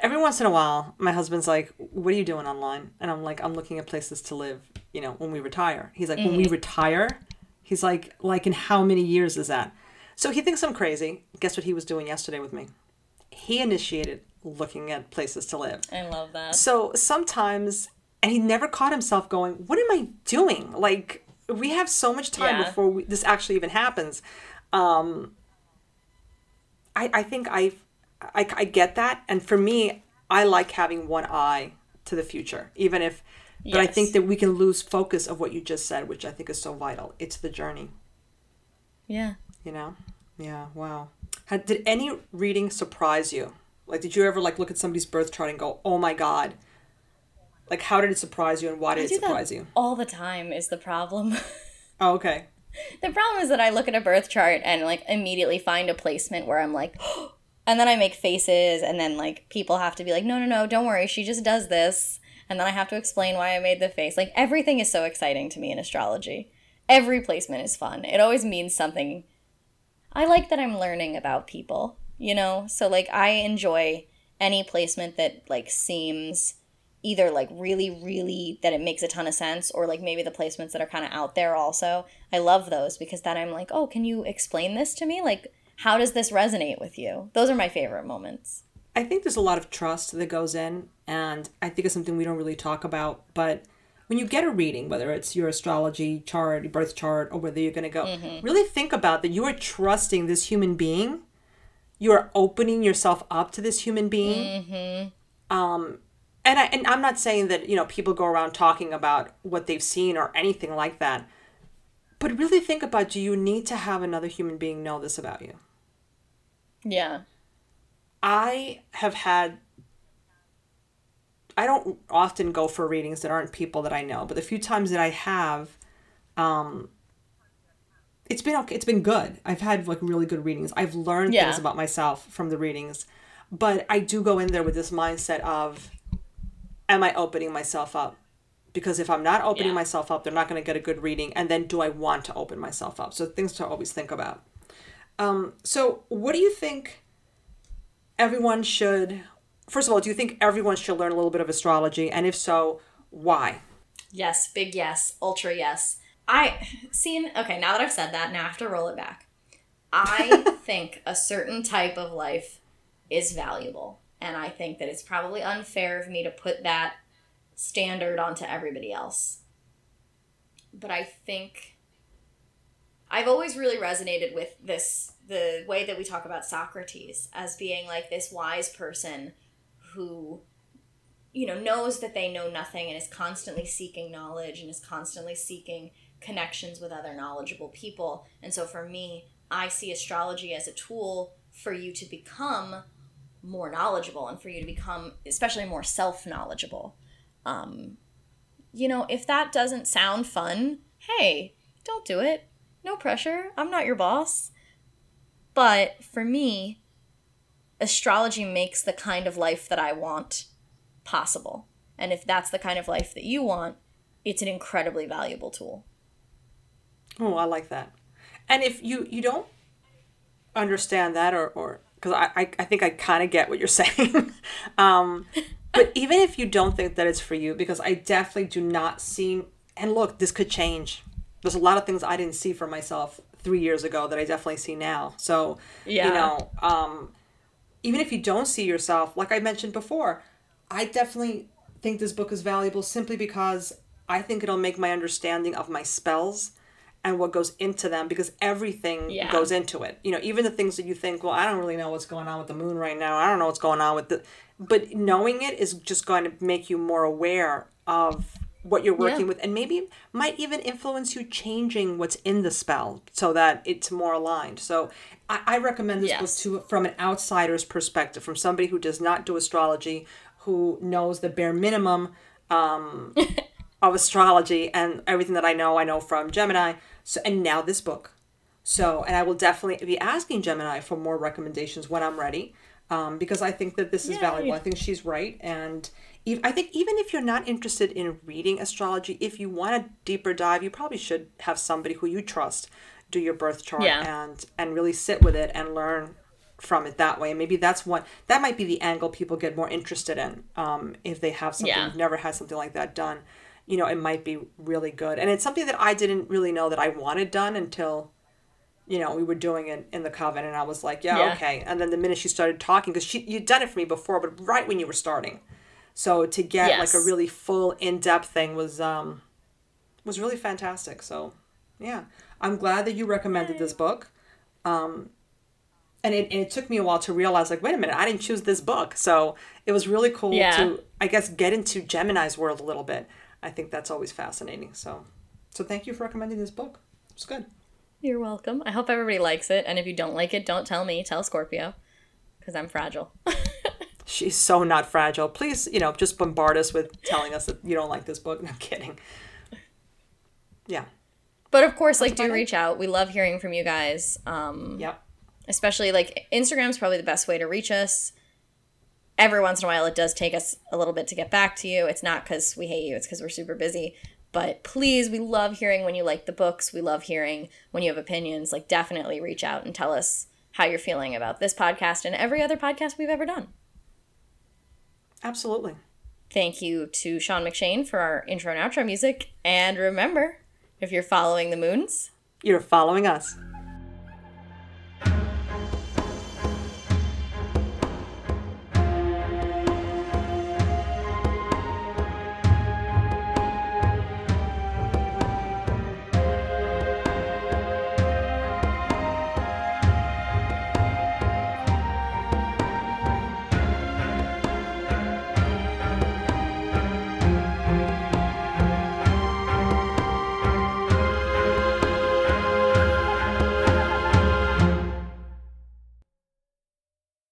every once in a while, my husband's like, "What are you doing online?" And I'm like, "I'm looking at places to live." You know, when we retire. He's like, "When we retire?" He's like, "Like in how many years is that?" So he thinks I'm crazy. Guess what he was doing yesterday with me? He initiated looking at places to live. I love that. So sometimes, and he never caught himself going, What am I doing? Like, we have so much time Yeah. before we, this actually even happens. Um, I, I think I, I, I get that. And for me, I like having one eye to the future, even if, but I think that we can lose focus of what you just said, which I think is so vital. It's the journey, Yeah. you know? Yeah, wow. Had, did any reading surprise you? Like, did you ever like look at somebody's birth chart and go, "Oh my god"? Like, how did it surprise you, and why did it do that surprise you? all the time is the problem. Oh, okay. the problem is that I look at a birth chart and like immediately find a placement where I'm like, oh, and then I make faces, and then like people have to be like, no, no, no, don't worry, she just does this, and then I have to explain why I made the face. Like everything is so exciting to me in astrology. Every placement is fun. It always means something. I like that I'm learning about people, you know? So like I enjoy any placement that like seems either like really really that it makes a ton of sense or like maybe the placements that are kind of out there also i love those because then i'm like oh can you explain this to me like how does this resonate with you those are my favorite moments I think there's a lot of trust that goes in, and I think it's something we don't really talk about. But when you get a reading, whether it's your astrology chart, your birth chart, or whether you're going to go, really think about that you are trusting this human being. You are opening yourself up to this human being. Um, and I and I'm not saying that you know people go around talking about what they've seen or anything like that. But really think about: Do you need to have another human being know this about you? Yeah I have had. I don't often go for readings that aren't people that I know, but the few times that I have, um, it's been okay. It's been good. I've had like really good readings. I've learned Yeah. things about myself from the readings, but I do go in there with this mindset of, am I opening myself up? Because if I'm not opening Yeah. myself up, they're not going to get a good reading. And then, do I want to open myself up? So things to always think about. Um, so, what do you think? everyone should first of all do you think everyone should learn a little bit of astrology? And if so why? Yes big yes ultra yes. I seen okay now that i've said that now i have to roll it back. I think a certain type of life is valuable and i think that it's probably unfair of me to put that standard onto everybody else. But i think I've always really resonated with this the way that we talk about Socrates as being like this wise person who you know knows that they know nothing and is constantly seeking knowledge and is constantly seeking connections with other knowledgeable people. And so for me, I see astrology as a tool for you to become more knowledgeable and for you to become especially more self-knowledgeable. Um, you know, if that doesn't sound fun, hey, don't do it. No pressure. I'm not your boss. But for me, astrology makes the kind of life that I want possible. And if that's the kind of life that you want, it's an incredibly valuable tool. Oh, I like that. And if you you don't understand that or or because I, I, I think I kind of get what you're saying. um, but even if you don't think that it's for you, because I definitely do not see, and look, this could change. There's a lot of things I didn't see for myself three years ago that I definitely see now. So, yeah. you know, um, even if you don't see yourself, like I mentioned before, I definitely think this book is valuable simply because I think it'll make my understanding of my spells and what goes into them because everything yeah. goes into it. You know, even the things that you think, well, I don't really know what's going on with the moon right now. I don't know what's going on with the but knowing it is just going to make you more aware of what you're working yeah. with and maybe might even influence you changing what's in the spell so that it's more aligned. So I, I recommend this yes. book to from an outsider's perspective, from somebody who does not do astrology, who knows the bare minimum um, of astrology and everything that I know, I know from Gemini. So and now this book. So and I will definitely be asking Gemini for more recommendations when I'm ready, um, because I think that this is Yay. valuable. I think she's right, and I think even if you're not interested in reading astrology, if you want a deeper dive, you probably should have somebody who you trust do your birth chart yeah. and and really sit with it and learn from it that way. And maybe that's what that might be the angle people get more interested in um, if they have something yeah. never had something like that done you know, it might be really good. And it's something that I didn't really know that I wanted done until, you know, we were doing it in the coven, and I was like, yeah, yeah. okay. And then the minute she started talking, because she you'd done it for me before, but right when you were starting, so to get yes. like a really full in depth thing was um was really fantastic. So yeah, I'm glad that you recommended this book. Um, and it, and it took me a while to realize like wait a minute i didn't choose this book so it was really cool yeah. to i guess get into gemini's world a little bit I think that's always fascinating. So, so thank you for recommending this book. It's good. You're welcome. I hope everybody likes it. And if you don't like it, don't tell me. Tell Scorpio, because I'm fragile. She's so not fragile. Please, you know, just bombard us with telling us that you don't like this book. No, I'm kidding. Yeah. But of course, like, do reach out. We love hearing from you guys. Um, yep. Especially like Instagram's probably the best way to reach us every once in a while it does take us a little bit to get back to you. It's not because we hate you, it's because we're super busy. But please, we love hearing when you like the books. We love hearing when you have opinions. Like, definitely reach out and tell us how you're feeling about this podcast and every other podcast we've ever done. Absolutely. Thank you to Sean McShane for our intro and outro music. And remember, if you're following the moons, you're following us.